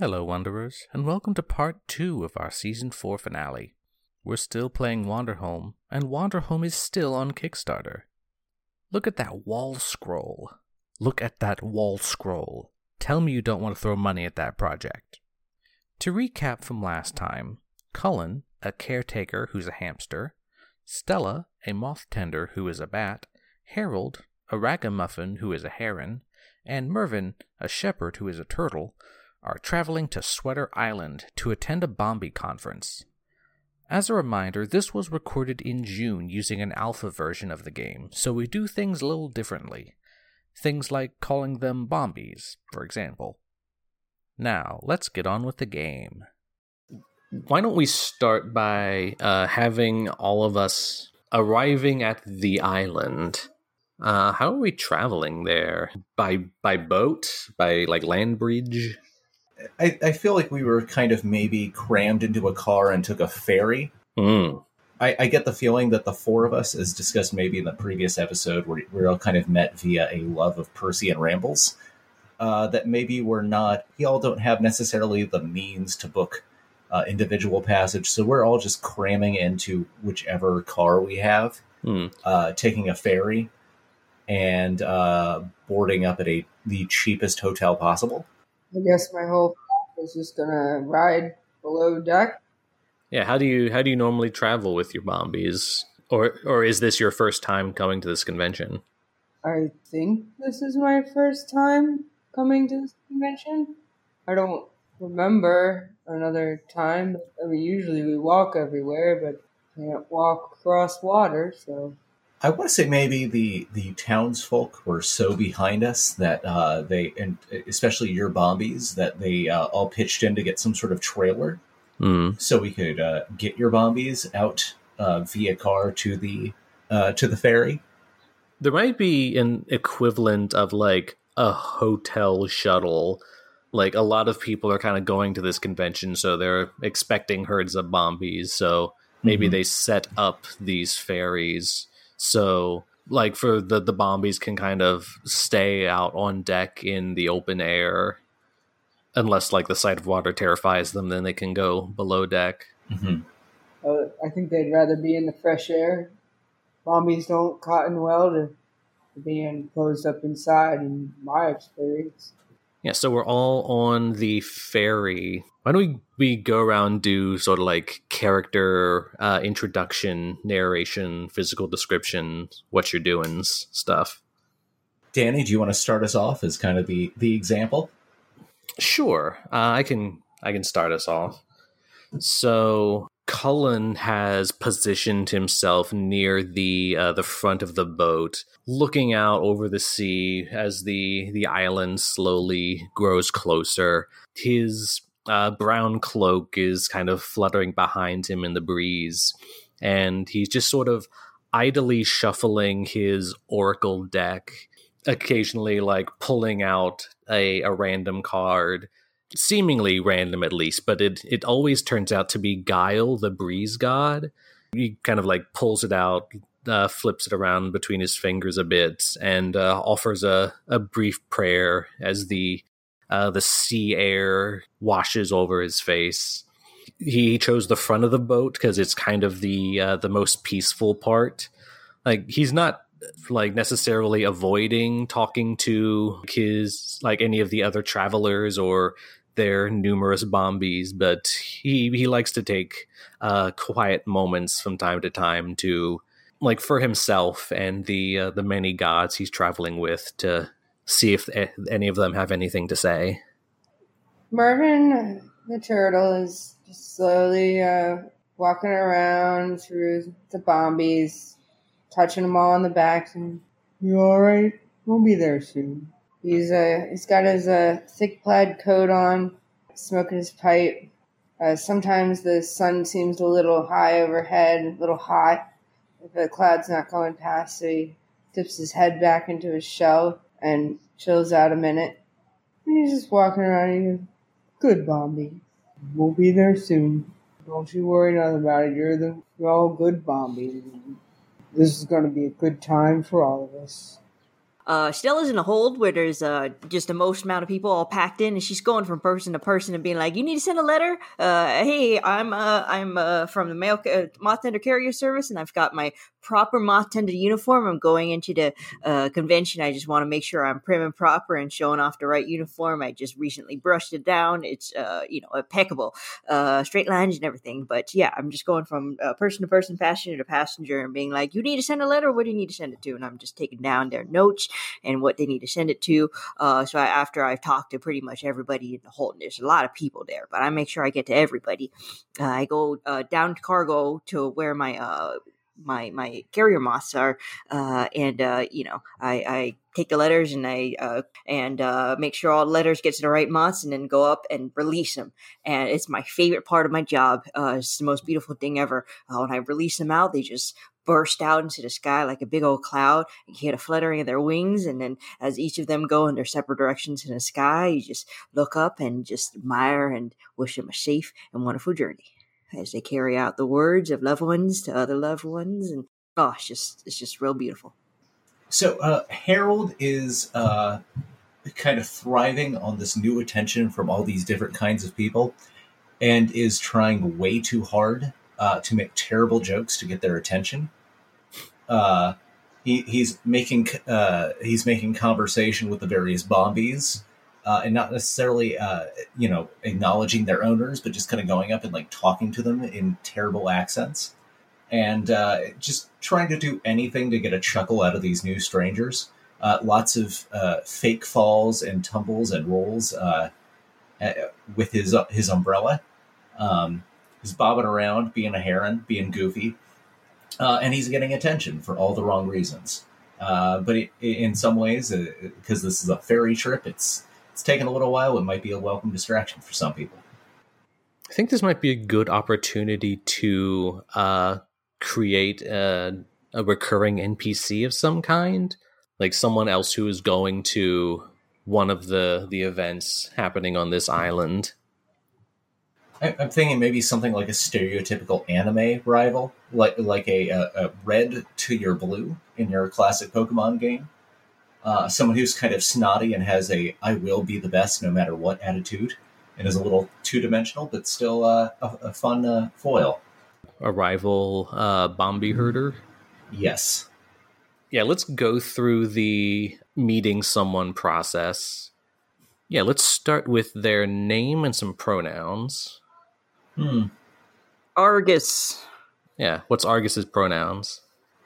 Hello, Wanderers, and welcome to part two of our season four finale. We're still playing Wanderhome, and Wanderhome is still on Kickstarter. Look at that wall scroll. Look at that wall scroll. Tell me you don't want to throw money at that project. To recap from last time, Cullen, a caretaker who's a hamster, Stella, a moth tender who is a bat, Harold, a ragamuffin who is a heron, and Mervyn, a shepherd who is a turtle, are traveling to Sweater Island to attend a Bombi conference. As a reminder, this was recorded in June using an alpha version of the game, so we do things a little differently. Things like calling them Bombies, for example. Now, let's get on with the game. Why don't we start by uh, having all of us arriving at the island? Uh, how are we traveling there? By by boat? By like land bridge? I, I feel like we were kind of maybe crammed into a car and took a ferry. Mm. I, I get the feeling that the four of us, as discussed maybe in the previous episode, where we all kind of met via a love of Percy and Rambles, uh, that maybe we're not, we all don't have necessarily the means to book uh, individual passage. So we're all just cramming into whichever car we have, Mm. uh, taking a ferry and uh, boarding up at a the cheapest hotel possible. I guess my whole pack is just gonna ride below deck. Yeah, how do you how do you normally travel with your bombies, Or or is this your first time coming to this convention? I think this is my first time coming to this convention. I don't remember another time. I mean, usually we walk everywhere, but can't walk across water, so I want to say maybe the the townsfolk were so behind us that uh, they, and especially your Bombies, that they uh, all pitched in to get some sort of trailer Mm. so we could uh, get your Bombies out uh, via car to the uh, to the ferry. There might be an equivalent of like a hotel shuttle. Like a lot of people are kind of going to this convention, so they're expecting herds of bombies. So maybe Mhm. they set up these ferries. So like for the the bombies can kind of stay out on deck in the open air. Unless like the sight of water terrifies them, then they can go below deck. Mhm. uh, I think they'd rather be in the fresh air. Bombies don't cotton well to, to being closed up inside, in my experience. Yeah, so we're all on the ferry. Why don't we, we go around do sort of like character uh, introduction, narration, physical description, what you're doing stuff? Danny, do you want to start us off as kind of the the example? Sure, uh, I can I can start us off. So Cullen has positioned himself near the uh, the front of the boat, looking out over the sea as the the island slowly grows closer. His uh, brown cloak is kind of fluttering behind him in the breeze, and he's just sort of idly shuffling his oracle deck, occasionally like pulling out a, a random card seemingly random at least, but it it always turns out to be Guile, the breeze god. He kind of like pulls it out, uh, flips it around between his fingers a bit, and uh, offers a, a brief prayer as the uh, the sea air washes over his face. He chose the front of the boat because it's kind of the uh, the most peaceful part. Like he's not like necessarily avoiding talking to his like any of the other travelers or their numerous bombies, but he he likes to take uh, quiet moments from time to time to like for himself and the uh, the many gods he's traveling with to see if any of them have anything to say. Mervyn the turtle is just slowly uh, walking around through the bombies, touching them all on the back, and you all right? We'll be there soon. He's uh, he's got his uh, thick plaid coat on, smoking his pipe. Uh, sometimes the sun seems a little high overhead, a little hot. If the cloud's not going past, so he dips his head back into his shell and chills out a minute. And he's just walking around. And he goes, Good, Bombi. We'll be there soon. Don't you worry nothing about it. You're the you're all good, Bombi. This is going to be a good time for all of us. uh, Stella's in a hold where there's uh, just the most amount of people all packed in, and she's going from person to person and being like, "You need to send a letter. Uh, hey, I'm uh, I'm uh, from the mail uh, moth tender carrier service, and I've got my proper moth tender uniform. I'm going into the uh, convention. I just want to make sure I'm prim and proper and showing off the right uniform. I just recently brushed it down. It's uh, you know impeccable, uh, straight lines and everything. But yeah, I'm just going from uh, person to person, passenger to passenger, and being like, "You need to send a letter. What do you need to send it to?" And I'm just taking down their notes and what they need to send it to. Uh, so I, after I've talked to pretty much everybody in the whole, there's a lot of people there, but I make sure I get to everybody. I go uh, down to cargo to where my my my carrier moths are, uh, and uh, you know I, I take the letters and I uh, and uh, make sure all the letters get to the right moths, and then go up and release them. And it's my favorite part of my job. Uh, it's the most beautiful thing ever. Uh, when I release them out, they just burst out into the sky like a big old cloud. You hear the fluttering of their wings, and then as each of them go in their separate directions in the sky, you just look up and just admire and wish them a safe and wonderful journey as they carry out the words of loved ones to other loved ones, and it's just it's just real beautiful. So uh, Harold is uh, kind of thriving on this new attention from all these different kinds of people, and is trying way too hard uh, to make terrible jokes to get their attention. Uh, he, he's making uh, he's making conversation with the various bombies uh, and not necessarily uh, you know acknowledging their owners, but just kind of going up and like talking to them in terrible accents, and uh, just trying to do anything to get a chuckle out of these new strangers. Uh, lots of uh, fake falls and tumbles and rolls uh, with his his umbrella. Um, he's bobbing around, being a heron, being goofy, and he's getting attention for all the wrong reasons. but it, in some ways, because this is a ferry trip, it's it's taken a little while. It might be a welcome distraction for some people. I think this might be a good opportunity to uh, create a, a recurring NPC of some kind, like someone else who is going to one of the the events happening on this island. I'm thinking maybe something like a stereotypical anime rival, like like a, a, a red to your blue in your classic Pokemon game uh, someone who's kind of snotty and has a "I will be the best no matter what" attitude, and is a little two dimensional, but still uh, a, a, fun uh, foil. A rival uh, Bombi herder. Yes. Yeah, let's go through the meeting someone process. Yeah, let's start with their name and some pronouns. Hmm. Argus. Yeah, what's Argus's pronouns?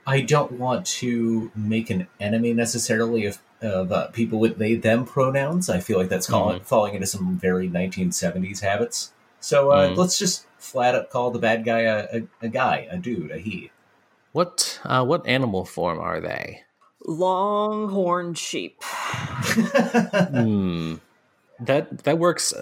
I don't want to make an enemy necessarily of, of uh, people with they them pronouns. I feel like that's calling, mm-hmm. falling into some very 1970s habits. So uh, mm-hmm. let's just flat up call the bad guy a, a, a guy, a dude, a he. What uh, what animal form are they? Longhorn sheep. hmm. That that works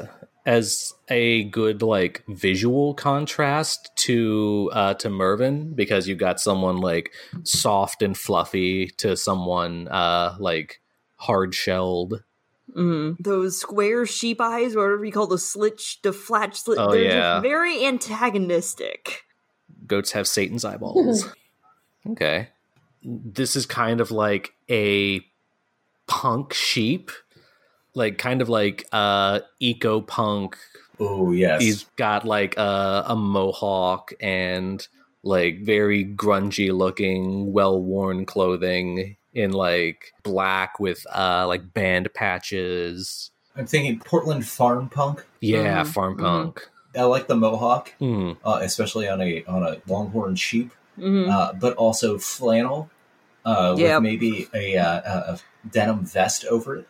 as a good like visual contrast to uh to Mervin because you've got someone like soft and fluffy to someone uh like hard shelled. Mm, those square sheep eyes, or whatever you call the slit, the flat slit. Oh yeah, very antagonistic. Goats have Satan's eyeballs. okay, this is kind of like a punk sheep like kind of like uh eco punk. Oh yes, he's got like a, a mohawk and like very grungy looking, well worn clothing in like black with uh like band patches. I'm thinking Portland farm punk. Yeah, mm-hmm. farm mm-hmm. punk. I like the mohawk, mm. uh, especially on a on a longhorn sheep, mm-hmm. uh, but also flannel uh, yep. with maybe a, uh, a, denim vest over it.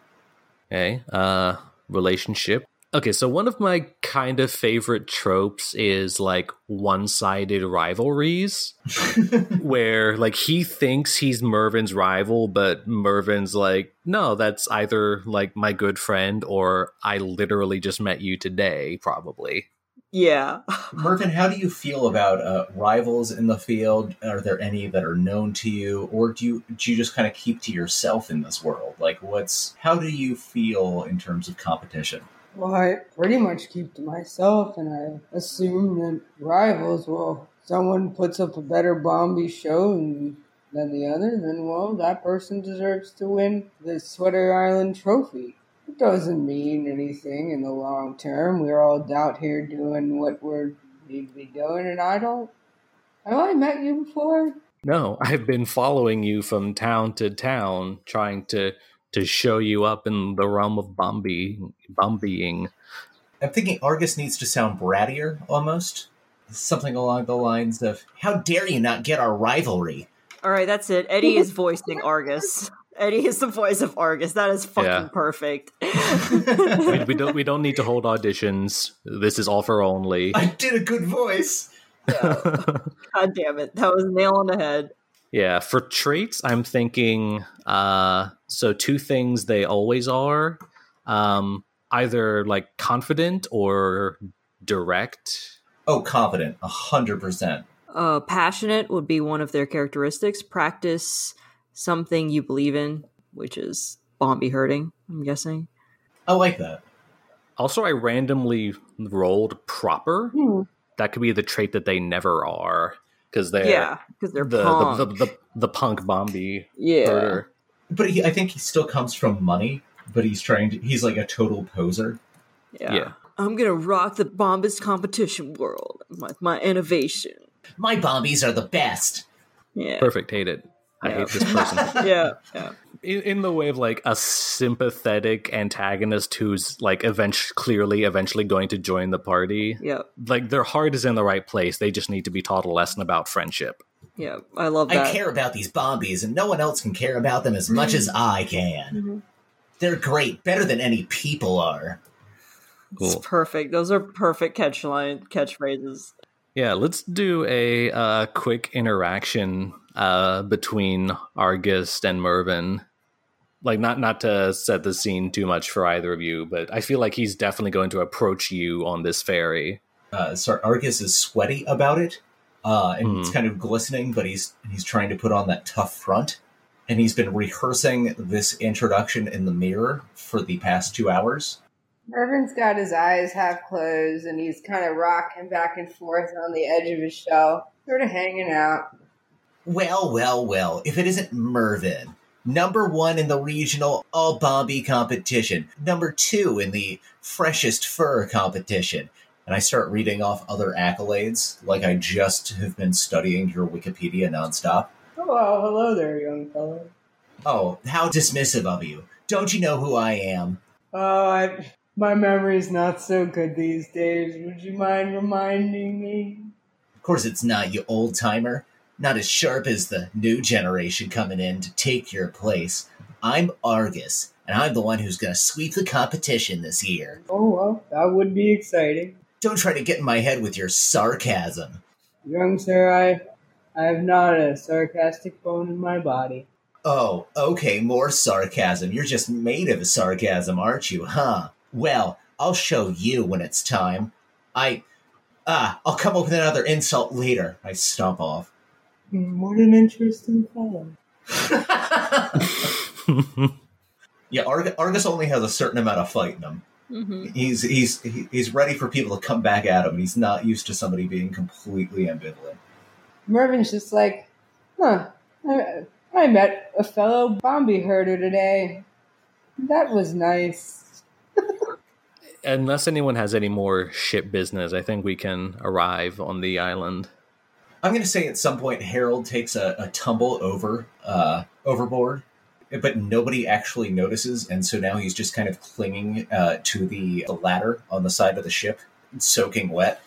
Okay. Uh, relationship. Okay, so one of my kind of favorite tropes is like one sided rivalries where like he thinks he's Mervin's rival, but Mervin's like, no, that's either like my good friend or I literally just met you today, probably. Yeah. Mervin, how do you feel about uh, rivals in the field? Are there any that are known to you, or do you do you just kind of keep to yourself in this world? Like, what's how do you feel in terms of competition? Well, I pretty much keep to myself, and I assume that rivals. Well, someone puts up a better Bombi show, and than the other, then well, that person deserves to win the Sweater Island trophy. It doesn't mean anything in the long term. We're all out here doing what we need to be doing, and I don't. Have I met you before? No, I've been following you from town to town, trying to to show you up in the realm of Bombi, Bombying. I'm thinking Argus needs to sound brattier, almost. Something along the lines of, How dare you not get our rivalry? All right, that's it. Eddie is voicing Argus. Eddie is the voice of Argus. That is fucking Yeah. perfect. we, we don't we don't need to hold auditions. This is offer only. I did a good voice. God damn it. That was a nail on the head. Yeah, for traits, I'm thinking uh so two things they always are. Um either like confident or direct. Oh, confident, a hundred percent. Uh, passionate would be one of their characteristics. Practice something you believe in, which is Bombi herding, I'm guessing. I like that. Also, I randomly rolled proper. Hmm. That could be the trait that they never are because they're yeah, because they're the, punk. the, the the the punk Bombi yeah. herder. But he, I think he still comes from money, but he's trying to, he's like a total poser. yeah. Yeah. I'm gonna rock the Bombas competition world with my innovation. My bombies are the best. Yeah. Perfect. Hate it. I Yeah. hate this person. Yeah. Yeah. in, in the way of like a sympathetic antagonist who's like eventually clearly eventually going to join the party Yeah. like their heart is in the right place they just need to be taught a lesson about friendship Yeah. I love I care about these bombies, and no one else can care about them as much as I can. Mhm. They're great, better than any people are. It's perfect. Those are perfect catchline catchphrases. yeah let's do a uh, quick interaction uh, between argus and mervin like not not to set the scene too much for either of you but i feel like he's definitely going to approach you on this ferry Uh, so Argus is sweaty about it, uh, and it's kind of glistening, but he's he's trying to put on that tough front. And he's been rehearsing this introduction in the mirror for the past two hours. Mervin's got his eyes half closed and he's kind of rocking back and forth on the edge of his shell, sort of hanging out. Well, well, well, if it isn't Mervin. Number one in the regional all Bombi competition. Number two in the freshest fur competition. And I start reading off other accolades, like I just have been studying your Wikipedia nonstop. Oh, hello there, young fellow. Oh, how dismissive of you. Don't you know who I am? Oh, I, my memory's not so good these days. Would you mind reminding me? Of course, it's not, you old timer. Not as sharp as the new generation coming in to take your place. I'm Argus, and I'm the one who's going to sweep the competition this year. Oh, well, that would be exciting. Don't try to get in my head with your sarcasm. Young sir, I, I have not a sarcastic bone in my body. Oh, okay, more sarcasm. You're just made of sarcasm, aren't you, huh? Well, I'll show you when it's time. I. Ah, I'll come up with another insult later. I stomp off. Hmm, What an interesting fellow. yeah, Arg- Argus only has a certain amount of fight in him. Mm-hmm. He's he's he's ready for people to come back at him, and he's not used to somebody being completely ambivalent. Mervin's just like, huh, I, I met a fellow Bombi herder today. That was nice. unless anyone has any more ship business i think we can arrive on the island I'm going to say at some point Harold takes a, a tumble over uh, overboard, but nobody actually notices, and so now he's just kind of clinging uh, to the, the ladder on the side of the ship, soaking wet.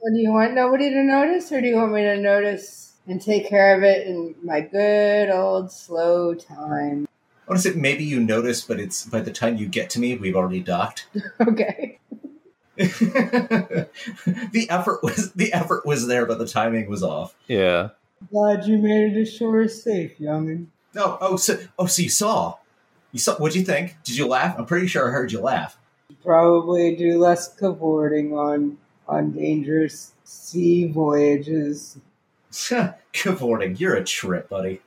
Well, do you want nobody to notice, or do you want me to notice and take care of it in my good old slow time? I want to say maybe you notice, but it's by the time you get to me, we've already docked. Okay. the effort was the effort was there, but the timing was off. yeah Glad you made it ashore safe, youngin. Oh, oh, so oh, so you saw, you saw. What'd you think? Did you laugh? I'm pretty sure I heard you laugh. Probably do less cavorting on on dangerous sea voyages. Cavorting, you're a trip, buddy.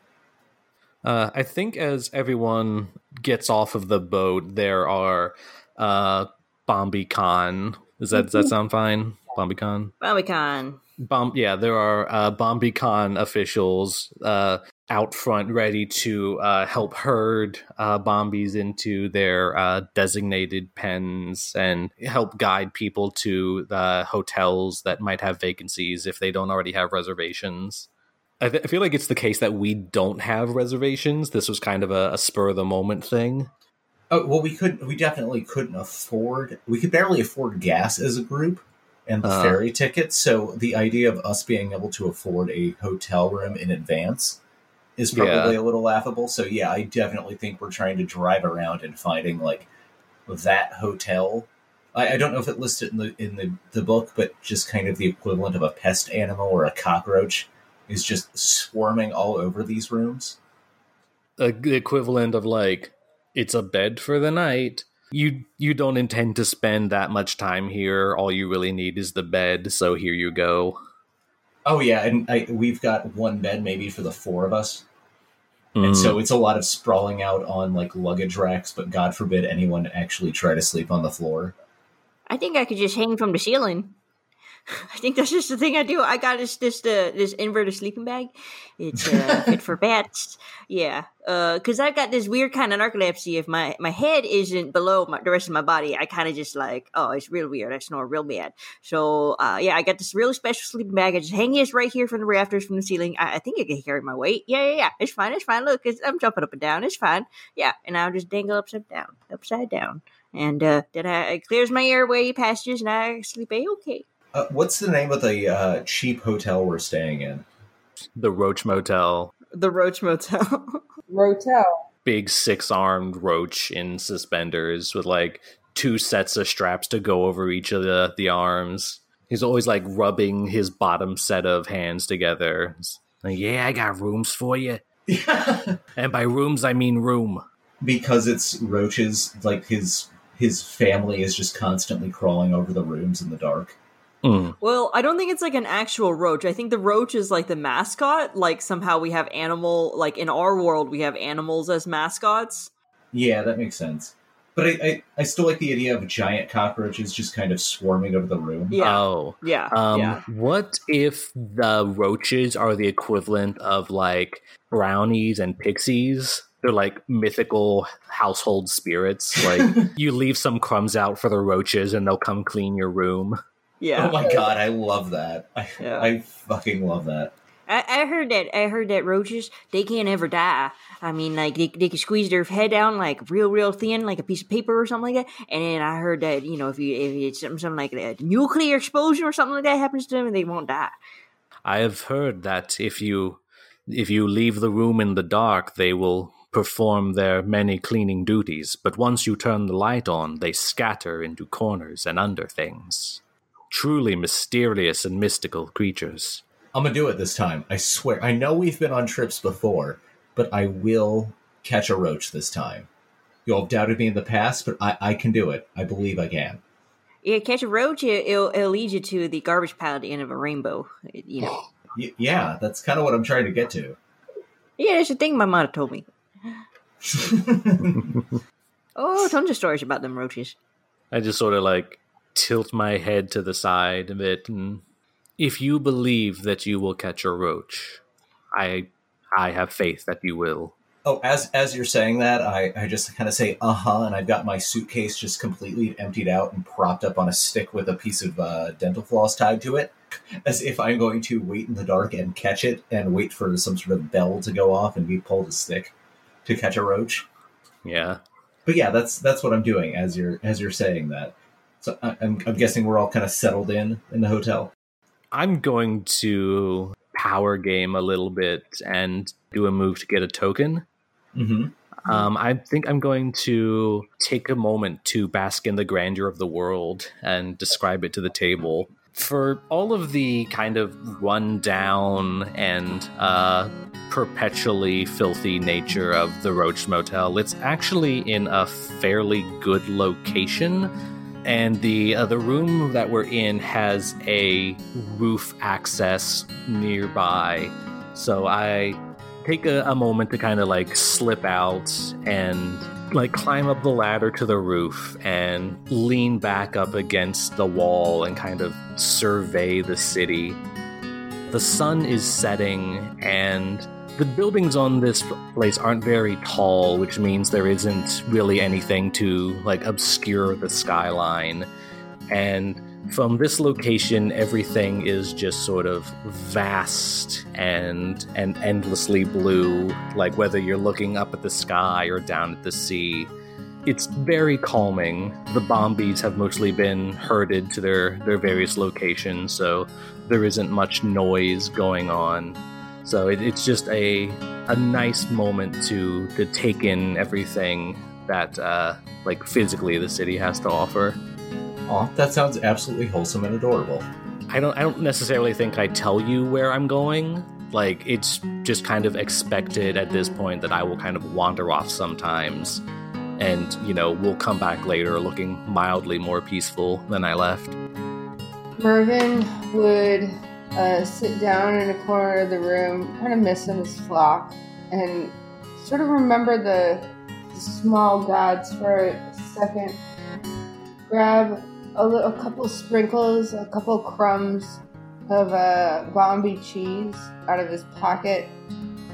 Uh, I think as everyone gets off of the boat, there are uh, BombiCon. Does that does that sound fine? BombiCon. BombiCon. Bomb. Yeah, there are uh, BombiCon officials. Uh, out front ready to uh, help herd uh, bombies into their uh, designated pens and help guide people to the hotels that might have vacancies if they don't already have reservations. I, th- I feel like it's the case that we don't have reservations. This was kind of a, a spur of the moment thing. Oh well, we could. We definitely couldn't afford. We could barely afford gas as a group and the Uh. ferry tickets. So the idea of us being able to afford a hotel room in advance is probably a little laughable. So yeah, I definitely think we're trying to drive around and finding like that hotel. I, I don't know if it listed in the in the, the book, but just kind of the equivalent of a pest animal or a cockroach is just swarming all over these rooms. a, the equivalent of like it's a bed for the night. You you don't intend to spend that much time here. All you really need is the bed. So here you go. Oh yeah, and I, we've got one bed maybe for the four of us, Mm. and so it's a lot of sprawling out on like luggage racks. But God forbid anyone actually try to sleep on the floor. I think I could just hang from the ceiling. I think that's just the thing I do. I got this this uh, this inverted sleeping bag. It's uh, for bats. Yeah, because I've got this weird kind of narcolepsy. If my my head isn't below my, the rest of my body, I kind of just like, oh, it's real weird. I snore real bad. So uh, yeah, I got this really special sleeping bag. I just hang this right here from the rafters from the ceiling. I, I think I can carry my weight. Yeah, yeah, yeah. It's fine. It's fine. Look, it's, I'm jumping up and down. It's fine. Yeah, and I'll just dangle upside down, upside down, and uh, then I, it clears my airway passages, and I sleep a okay. Uh, what's the name of the uh, cheap hotel we're staying in? the Roach Motel. The Roach Motel. Rotel. Big six armed roach in suspenders with like two sets of straps to go over each of the, the arms. He's always like rubbing his bottom set of hands together. It's like, yeah, I got rooms for you. And by rooms, I mean room. because it's roaches. Like his his family is just constantly crawling over the rooms in the dark. Mm. Well, I don't think it's like an actual roach. I think the roach is like the mascot. Like somehow we have animal, like in our world, we have animals as mascots. Yeah, that makes sense. But I, I, I still like the idea of giant cockroaches just kind of swarming over the room. Yeah. Oh. Yeah. Um, yeah. What if the roaches are the equivalent of like brownies and pixies? They're like mythical household spirits. Like you leave some crumbs out for the roaches and they'll come clean your room. Yeah. Oh my god, I love that. I, Yeah. I fucking love that. I, I heard that. I heard that roaches they can't ever die. I mean, like they they can squeeze their head down like real, real thin, like a piece of paper or something like that. And then I heard that you know if you if it's something, something like a nuclear explosion or something like that happens to them, they won't die. I have heard that if you if you leave the room in the dark, they will perform their many cleaning duties, but once you turn the light on, they scatter into corners and under things. Truly mysterious and mystical creatures. I'm gonna do it this time. I swear. I know we've been on trips before, but I will catch a roach this time. You'll have doubted me in the past, but I, I can do it. I believe I can. Yeah, catch a roach, it- it'll, it'll lead you to the garbage pile at the end of a rainbow. You know. Yeah, that's kind of what I'm trying to get to. Yeah, that's the thing my mother told me. Oh, tons of stories about them roaches. I just sort of like tilt my head to the side a bit and if you believe that you will catch a roach, I I have faith that you will. Oh, as as you're saying that, I, I just kind of say uh huh, and I've got my suitcase just completely emptied out and propped up on a stick with a piece of uh, dental floss tied to it, as if I'm going to wait in the dark and catch it and wait for some sort of bell to go off and be pulled a stick to catch a roach. Yeah. But yeah, that's that's what I'm doing as you're as you're saying that. So I, I'm I'm guessing we're all kind of settled in in the hotel. I'm going to power game a little bit and do a move to get a token. Mm-hmm. Um, I think I'm going to take a moment to bask in the grandeur of the world and describe it to the table. For all of the kind of run down and uh, perpetually filthy nature of the Roach Motel, it's actually in a fairly good location. And the uh, the room that we're in has a roof access nearby, so I take a, a moment to kind of like slip out and like climb up the ladder to the roof and lean back up against the wall and kind of survey the city. The sun is setting and the buildings on this place aren't very tall, which means there isn't really anything to like obscure the skyline. And from this location, everything is just sort of vast and and endlessly blue. Like whether you're looking up at the sky or down at the sea, it's very calming. The Bombies have mostly been herded to their their various locations, so there isn't much noise going on. So it, it's just a a nice moment to to take in everything that uh, like physically the city has to offer. Aw, that sounds absolutely wholesome and adorable. I don't I don't necessarily think I tell you where I'm going. Like it's just kind of expected at this point that I will kind of wander off sometimes. And, you know, we'll come back later looking mildly more peaceful than I left. Mervin would uh, sit down in a corner of the room, kind of missing his flock, and sort of remember the, the small gods for a second. Grab a, li- a couple sprinkles, a couple crumbs of uh, Bombay cheese out of his pocket,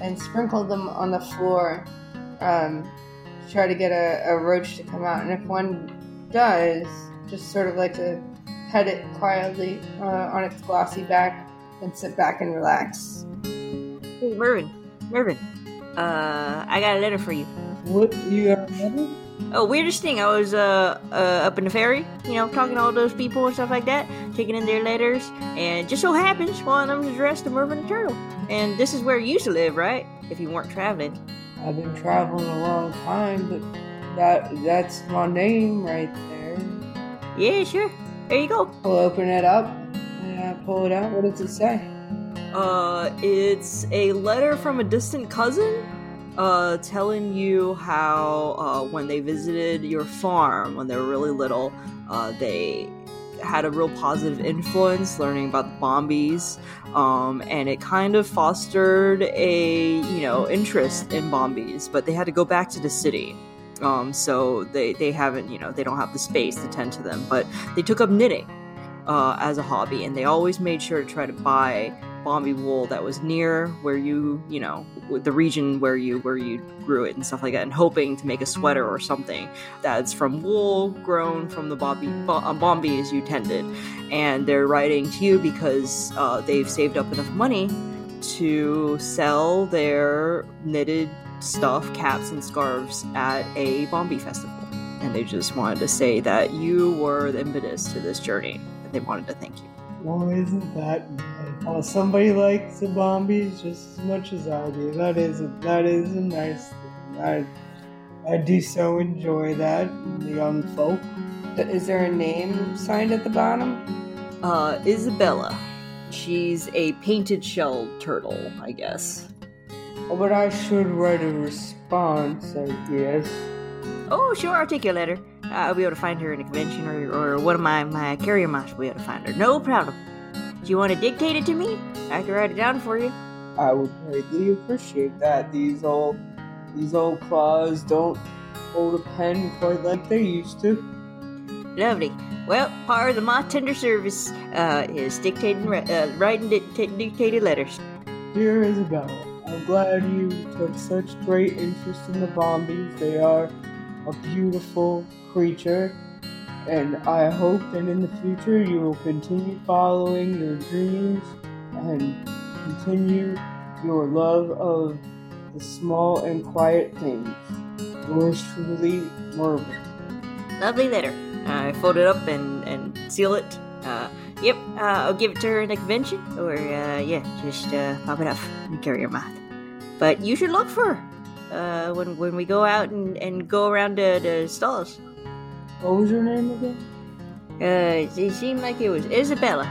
and sprinkle them on the floor. Um, try to get a, a roach to come out, and if one does, just sort of like to pet it quietly uh, on its glossy back and sit back and relax. Hey, Mervin, Mervin, uh, I got a letter for you. What you got ready? Oh, weirdest thing, I was uh, uh up in the ferry, you know, talking to all those people and stuff like that, taking in their letters, and just so happens one of them is addressed to Mervin the Turtle. And this is where you used to live, right? If you weren't traveling. I've been traveling a long time, but that that's my name right there. Yeah, sure. There you go. We'll open it up and I pull it out. What does it say? Uh, it's a letter from a distant cousin, uh, telling you how uh, when they visited your farm when they were really little, uh, they had a real positive influence learning about the Bombies, um, and it kind of fostered a you know interest in Bombies. But they had to go back to the city. Um, so they, they haven't, you know, they don't have the space to tend to them, but they took up knitting uh, as a hobby, and they always made sure to try to buy Bombay wool that was near where you, you know, the region where you where you grew it and stuff like that, and hoping to make a sweater or something that's from wool grown from the Bombay uh, Bombays you tended, and they're writing to you because uh, they've saved up enough money to sell their knitted stuff, caps and scarves at a Bombay festival, and they just wanted to say that you were the impetus to this journey, and they wanted to thank you. Well, isn't that nice? Oh, somebody likes the Bombies just as much as I do. That is a, that is a nice thing. I I do so enjoy that. The young folk. Is there a name signed at the bottom? Uh, Isabella. She's a painted shell turtle, I guess. Oh, but I should write a response, I guess. Oh, sure, I'll take your letter. I'll be able to find her in a convention, or, or one of my, my carrier moms will be able to find her. No problem. Do you want to dictate it to me? I can write it down for you. I would greatly appreciate that. These old these old claws don't hold a pen quite like they used to. Lovely. Well, part of the moth tender service uh, is dictating, uh, writing dic- dictated letters. Dear Isabella, I'm glad you took such great interest in the Bombies. They are a beautiful creature, and I hope that in the future you will continue following your dreams and continue your love of the small and quiet things. Yours truly, Mervin. Lovely letter. I fold it up and, and seal it. Uh, yep, uh, I'll give it to her in the convention, or uh, yeah, just uh, pop it off and carry your mouth. But you should look for her uh, when when we go out and, and go around the, the stalls. What was her name again? Uh, it seemed like it was Isabella.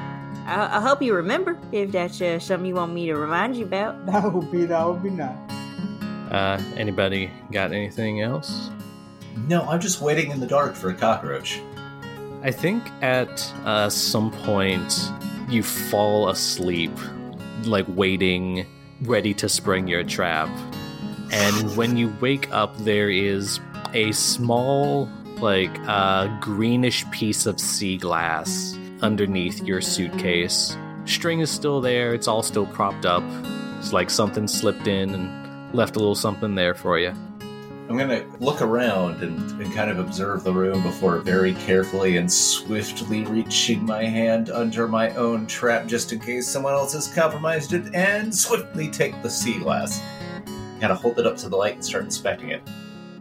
I'll, I'll help you remember if that's uh, something you want me to remind you about. That would be that would be nice. Uh, anybody got anything else? No, I'm just waiting in the dark for a cockroach. I think at uh, some point you fall asleep, like waiting, ready to spring your trap. And when you wake up, there is a small, like, uh, greenish piece of sea glass underneath your suitcase. String is still there, it's all still propped up. It's like something slipped in and left a little something there for you. I'm gonna look around and, and kind of observe the room before very carefully and swiftly reaching my hand under my own trap just in case someone else has compromised it, and swiftly take the sea glass. Kind of hold it up to the light and start inspecting it.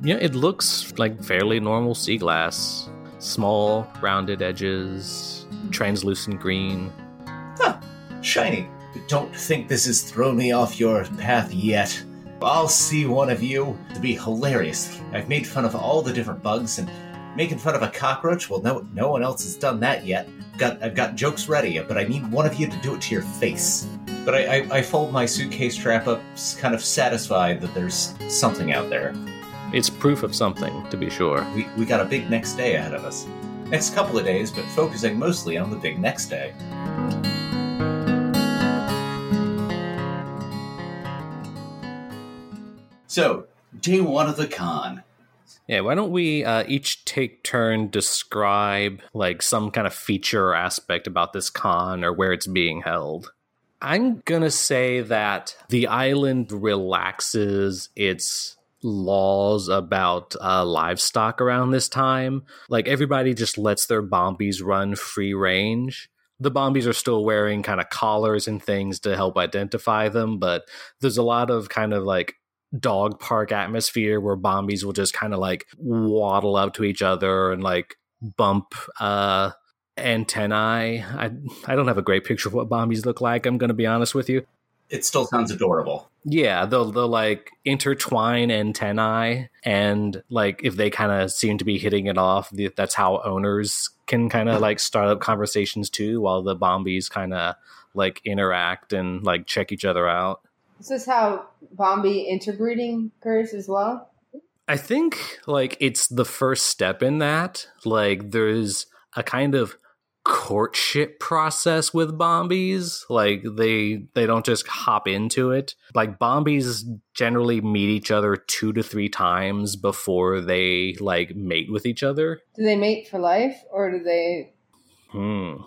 Yeah, it looks like fairly normal sea glass. Small, rounded edges, translucent green. Huh, shiny. Don't think this has thrown me off your path yet. I'll see one of you to be hilarious. I've made fun of all the different bugs and making fun of a cockroach. Well, no, no one else has done that yet. Got, I've got jokes ready, but I need one of you to do it to your face. But I, I, I fold my suitcase trap up, kind of satisfied that there's something out there. It's proof of something, to be sure. We, we got a big next day ahead of us. Next couple of days, but focusing mostly on the big next day. So, day one of the con. Yeah, why don't we uh, each take turn describe like some kind of feature or aspect about this con or where it's being held? I'm gonna say that the island relaxes its laws about uh, livestock around this time. Like everybody just lets their bombies run free range. The bombies are still wearing kind of collars and things to help identify them, but there's a lot of kind of like dog park atmosphere where bombies will just kind of like waddle up to each other and like bump uh antennae. I I don't have a great picture of what bombies look like, I'm gonna be honest with you. It still sounds adorable. Yeah, they'll they'll like intertwine antennae and like if they kind of seem to be hitting it off, that's how owners can kind of like start up conversations too while the bombies kind of like interact and like check each other out. Is this how Bombi interbreeding occurs as well? I think like it's the first step in that. Like there's a kind of courtship process with bombies like they they don't just hop into it. Like bombies generally meet each other two to three times before they like mate with each other. Do they mate for life or do they hmm.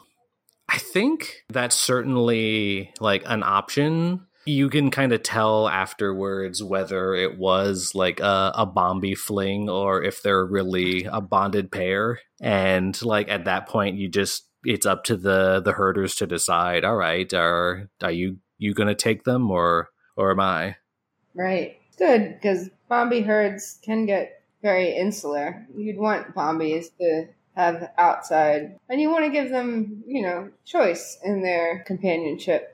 I think that's certainly like an option you can kind of tell afterwards whether it was like a, a fling or if they're really a bonded pair. And like at that point, you just it's up to the the herders to decide. All right, are are you you to take them or or am I? Right, good because Bombi herds can get very insular. You'd want Bombis to have outside, and you want to give them, you know, choice in their companionship.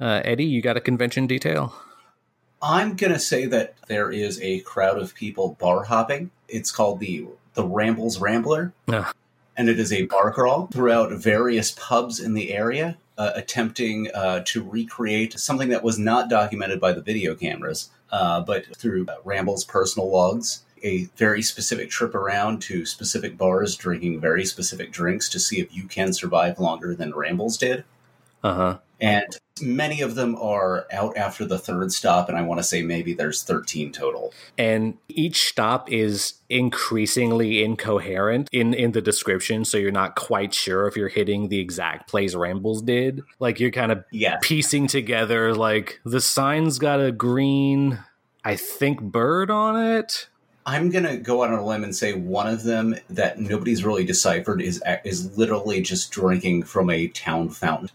Uh, Eddie, you got a convention detail? I'm gonna say that there is a crowd of people bar hopping. It's called the the Rambles Rambler, uh. and it is a bar crawl throughout various pubs in the area, uh, attempting uh, to recreate something that was not documented by the video cameras, uh, but through Ramble's personal logs. A very specific trip around to specific bars, drinking very specific drinks to see if you can survive longer than Rambles did. Uh huh. And many of them are out after the third stop, and I want to say maybe there's 13 total. And each stop is increasingly incoherent in, in the description, so you're not quite sure if you're hitting the exact place Rambles did. Like you're kind of piecing together, like the sign's got a green, I think, bird on it. I'm gonna go out on a limb and say one of them that nobody's really deciphered is is literally just drinking from a town fountain.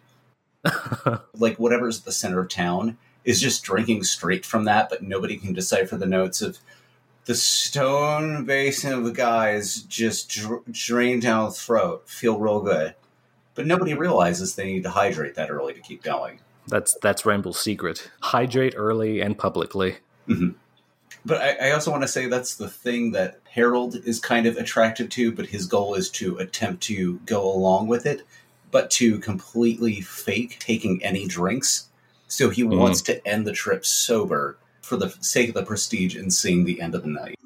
like whatever's at the center of town is just drinking straight from that, but nobody can decipher the notes of the stone basin of the guys just dr- drain down the throat, feel real good. But nobody realizes they need to hydrate that early to keep going. That's that's Ramble's secret: hydrate early and publicly. Mm-hmm. But I, I also want to say that's the thing that Harold is kind of attracted to, but his goal is to attempt to go along with it but to completely fake taking any drinks. So he mm. wants to end the trip sober for the sake of the prestige and seeing the end of the night.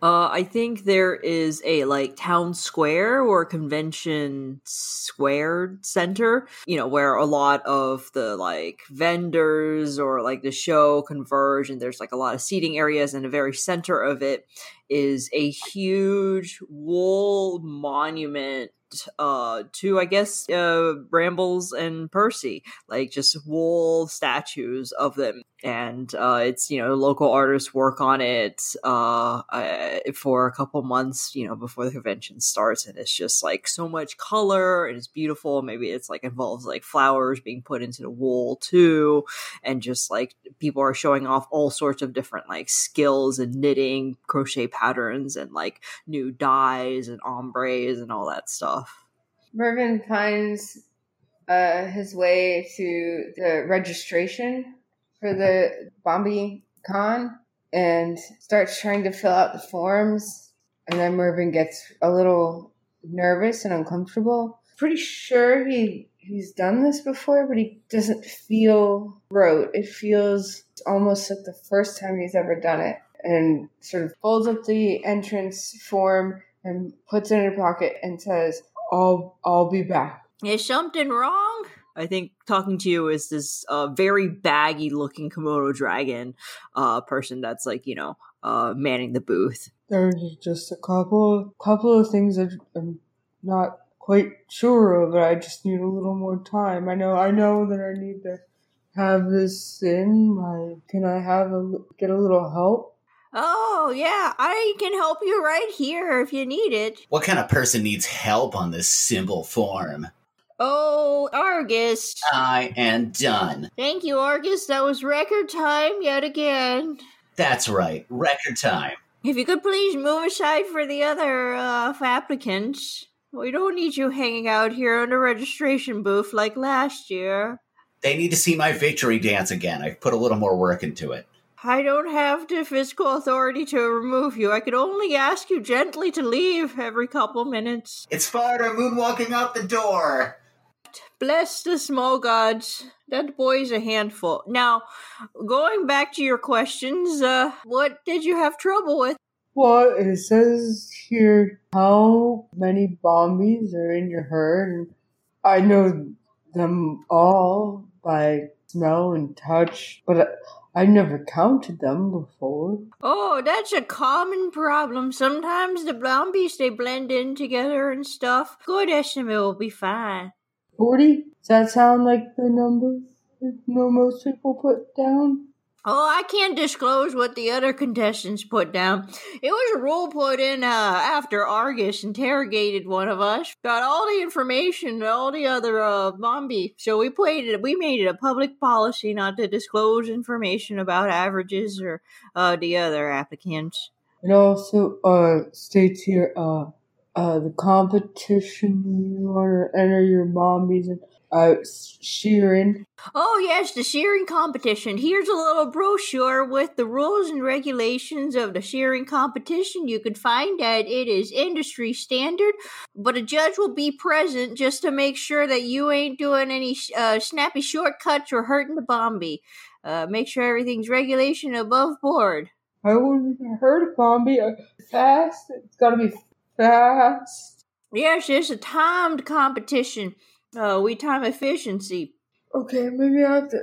Uh, I think there is a like town square or convention square center, you know, where a lot of the like vendors or like the show converge, and there's like a lot of seating areas, and the very center of it is a huge wool monument uh, to I guess uh, Rambles and Percy, like just wool statues of them, and uh, it's you know local artists work on it uh, uh, for a couple months, you know, before the convention starts, and it's just like so much color and it's beautiful. Maybe it's like involves like flowers being put into the wool too, and just like people are showing off all sorts of different like skills and knitting, crochet patterns, and like new dyes and ombres and all that stuff. Mervyn finds uh, his way to the registration for the Bombi Con and starts trying to fill out the forms. And then Mervyn gets a little nervous and uncomfortable. Pretty sure he he's done this before, but he doesn't feel rote. It feels almost like the first time he's ever done it. And sort of folds up the entrance form and puts it in her pocket and says, I'll I'll be back. Is something wrong? I think talking to you is this uh, very baggy looking Komodo dragon uh, person that's like, you know, uh, manning the booth. There's just a couple couple of things that I'm not quite sure of, but I just need a little more time. I know I know that I need to have this in my can I have a get a little help? Oh, yeah, I can help you right here if you need it. What kind of person needs help on this simple form? Oh, Argus. I am done. Thank you, Argus. That was record time yet again. That's right, record time. If you could please move aside for the other uh, applicants. We don't need you hanging out here in the registration booth like last year. They need to see my victory dance again. I've put a little more work into it. I don't have the physical authority to remove you. I could only ask you gently to leave every couple minutes. It's far to moonwalking out the door. Bless the small gods. That boy's a handful. Now, going back to your questions, uh, what did you have trouble with? Well, it says here how many bombies are in your herd. And I know them all by smell and touch, but I never counted them before. Oh, that's a common problem. Sometimes the bombies they blend in together and stuff. Good estimate will be fine. 40? Does that sound like the number that most people put down? Oh, I can't disclose what the other contestants put down. It was a rule put in uh, after Argus interrogated one of us. Got all the information, all the other uh, Bombi. So we played it. We made it a public policy not to disclose information about averages or uh, the other applicants. It also uh, states here uh, uh, the competition you want to enter your Bombis and uh, shearing. Oh, yes, the shearing competition. Here's a little brochure with the rules and regulations of the shearing competition. You can find that it is industry standard, but a judge will be present just to make sure that you ain't doing any uh, snappy shortcuts or hurting the Bombi. Uh, make sure everything's regulation above board. I wouldn't hurt a Bombi. Uh, fast. It's got to be fast. Yes, it's a timed competition. Uh, we time efficiency. Okay, maybe I have to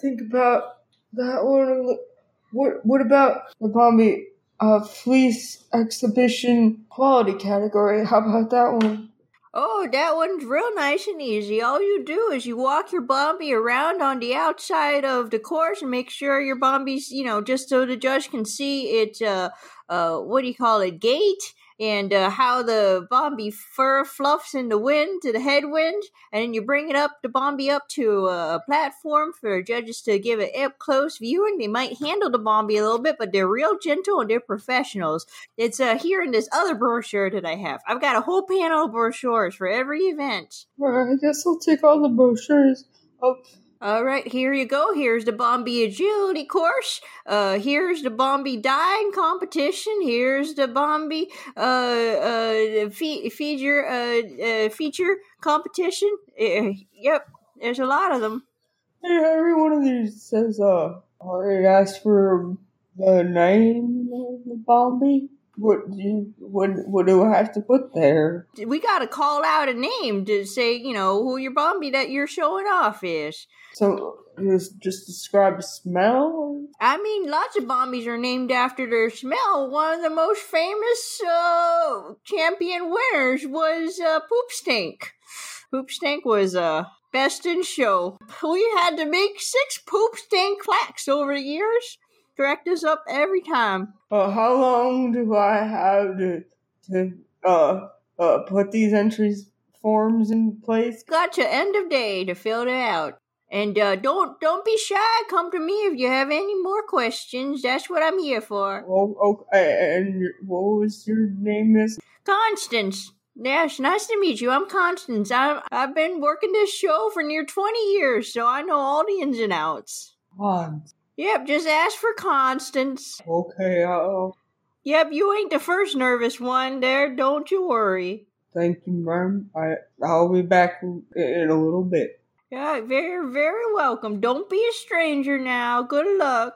think about that one. What What about the Bombi uh, Fleece Exhibition Quality category? How about that one? Oh, that one's real nice and easy. All you do is you walk your Bombi around on the outside of the course and make sure your Bombi's, you know, just so the judge can see it, uh, uh, what do you call it, gait and uh, how the Bombi fur fluffs in the wind to the headwind, and then you bring it up the Bombi up to a platform for judges to give it up close viewing. They might handle the Bombi a little bit, but they're real gentle and they're professionals. It's uh, here in this other brochure that I have. I've got a whole panel of brochures for every event. Well, I guess I'll take all the brochures. Oh, all right, here you go. Here's the Bombi agility course. Uh, here's the Bombi dying competition. Here's the Bombi uh, uh, fe- feature uh, uh, feature competition. Uh, yep, there's a lot of them. Yeah, every one of these says uh, it asks for the name of the Bombi. What do you what what do I have to put there? We got to call out a name to say, you know, who your Bombi that you're showing off is. So just just describe a smell. I mean, lots of Bombis are named after their smell. One of the most famous uh, champion winners was uh, Poop Stink. Poop Stink was uh, best in show. We had to make six Poop Stink plaques over the years. Direct us up every time. Uh, how long do I have to to uh uh put these entries forms in place? Gotcha. End of day to fill it out. And uh, don't don't be shy. Come to me if you have any more questions. That's what I'm here for. Oh, okay. And what was your name, Miss? Constance. Yes, nice to meet you. I'm Constance. I, I've been working this show for near 20 years, so I know all the ins and outs. Hans. Yep, just ask for Constance. Okay. Uh, Yep, you ain't the first nervous one there. Don't you worry. thank you, ma'am. I I'll be back in, in a little bit. Yeah, very, very welcome. Don't be a stranger now. Good luck.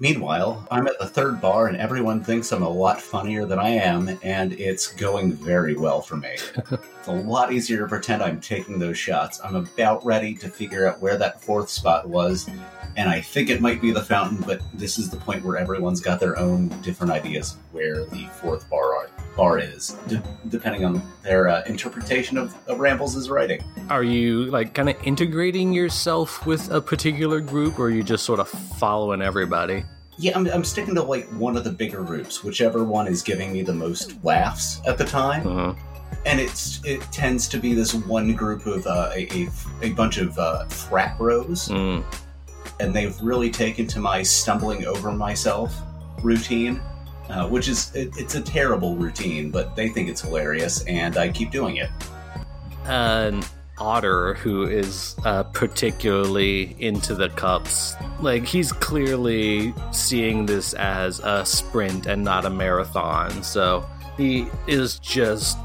Meanwhile, I'm at the third bar and everyone thinks I'm a lot funnier than I am, and it's going very well for me. it's a lot easier to pretend I'm taking those shots. I'm about ready to figure out where that fourth spot was, and I think it might be the fountain, but this is the point where everyone's got their own different ideas where the fourth bar are, bar is, de- depending on their uh, interpretation of, of Rambles' writing. Are you like kind of integrating yourself with a particular group, or are you just sort of following everybody? Yeah, I'm, I'm sticking to like one of the bigger groups, whichever one is giving me the most laughs at the time. Uh-huh. and it's it tends to be this one group of uh, a, a a bunch of uh, frat bros, Mm. and they've really taken to my stumbling over myself routine, uh, which is it, it's a terrible routine, but they think it's hilarious, and I keep doing it. An otter who is uh, particularly into the cups, like he's clearly seeing this as a sprint and not a marathon. So he is just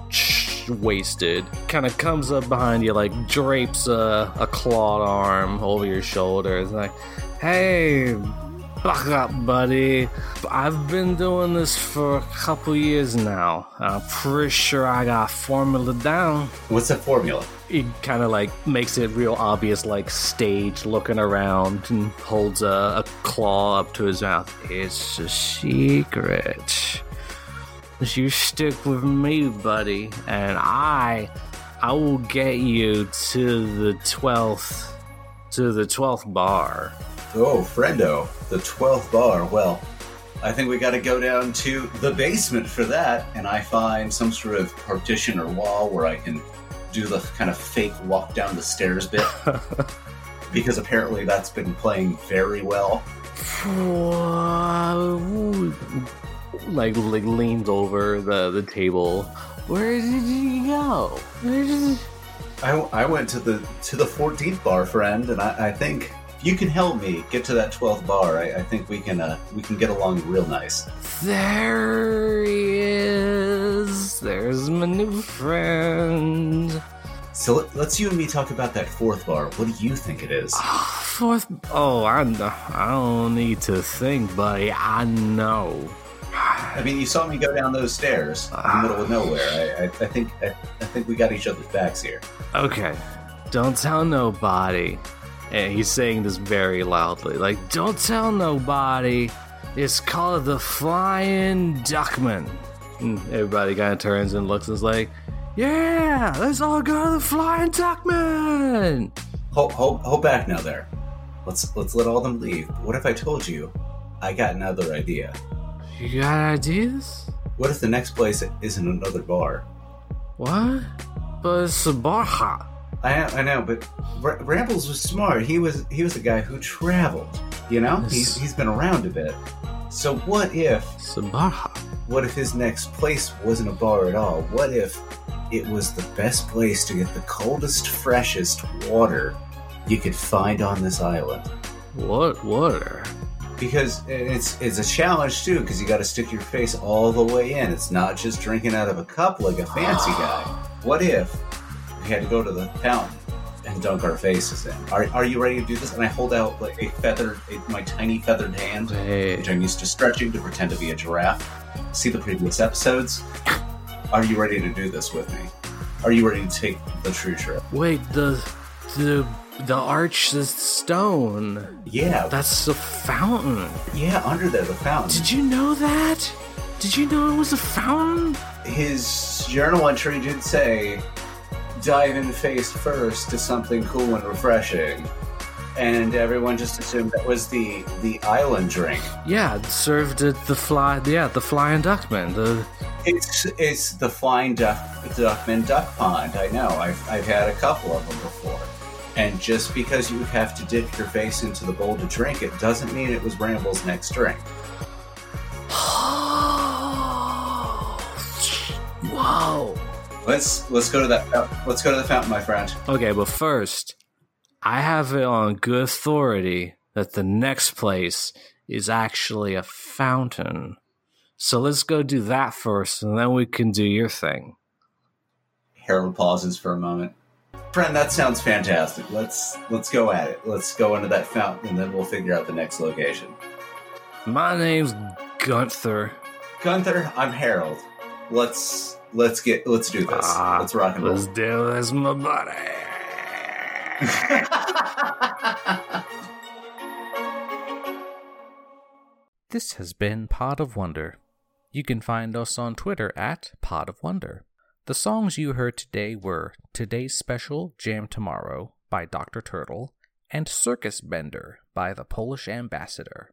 wasted. Kind of comes up behind you, like drapes a, a clawed arm over your shoulders, like, "Hey, buck up, buddy. I've been doing this for a couple years now. I'm pretty sure I got formula down." What's the formula? He kind of like makes it real obvious, like stage looking around and holds a, a claw up to his mouth. It's a secret. You stick with me, buddy, and I, I will get you to the twelfth, to the twelfth bar. Oh, friendo, the twelfth bar. Well, I think we got to go down to the basement for that, and I find some sort of partition or wall where I can do the kind of fake walk down the stairs bit. because apparently that's been playing very well. like, like leans over the the table. Where did you go? Where did I, I went to the to the 14th bar, friend, and I, I think you can help me get to that 12th bar, I, I think we can uh, we can get along real nice. There he is. There's my new friend. So let, let's you and me talk about that fourth bar. What do you think it is? Fourth. Oh, I. I don't need to think, buddy. I know. I mean, you saw me go down those stairs in the middle of nowhere. I, I, I think I, I think we got each other's backs here. Okay. Don't tell nobody. And he's saying this very loudly. Like, don't tell nobody. It's called the Flying Duckman. And everybody kind of turns and looks and is like, yeah, let's all go to the Flying Duckman. Hold, hold, hold back now, there. Let's let's let all them leave. What if I told you I got another idea? You got ideas? What if the next place isn't another bar? What? But it's a bar hop. I I know, but R- Rambles was smart. He was he was a guy who traveled. You know, he's he's been around a bit. So what if It's a bar hop. what if his next place wasn't a bar at all? What if it was the best place to get the coldest, freshest water you could find on this island? What water? Because it's it's a challenge too, because you got to stick your face all the way in. It's not just drinking out of a cup like a fancy guy. What if we had to go to the fountain and dunk our faces in. Are, are you ready to do this? And I hold out like a feathered, a, my tiny feathered hand, which I'm used to stretching to pretend to be a giraffe. See the previous episodes. Are you ready to do this with me? Are you ready to take the true trip? wait, the the the arch is stone. Yeah, That's a fountain. yeah, under there, the fountain. Did you know that? Did you know it was a fountain? His journal entry did say, dive in face first to something cool and refreshing. And everyone just assumed that was the the island drink. Yeah, served at the fly. Yeah, the flying duckman. The It's it's the flying duck duckman duck pond. I know. I've I've had a couple of them before. And just because you have to dip your face into the bowl to drink it doesn't mean it was Ramble's next drink. Whoa. Let's let's go to that let's go to the fountain, my friend. Okay, but first, I have it on good authority that the next place is actually a fountain. So let's go do that first, and then we can do your thing. Harold pauses for a moment. Friend, that sounds fantastic. Let's let's go at it. Let's go into that fountain, and then we'll figure out the next location. My name's Gunther. Gunther, I'm Harold. Let's let's get let's do this. Ah, let's rock and roll. Let's do this, my buddy. This has been Pod of Wonder. You can find us on Twitter at Pod of Wonder. The songs you heard today were Today's Special Jam Tomorrow by Dr. Turtle and Circus Bender by the Polish Ambassador.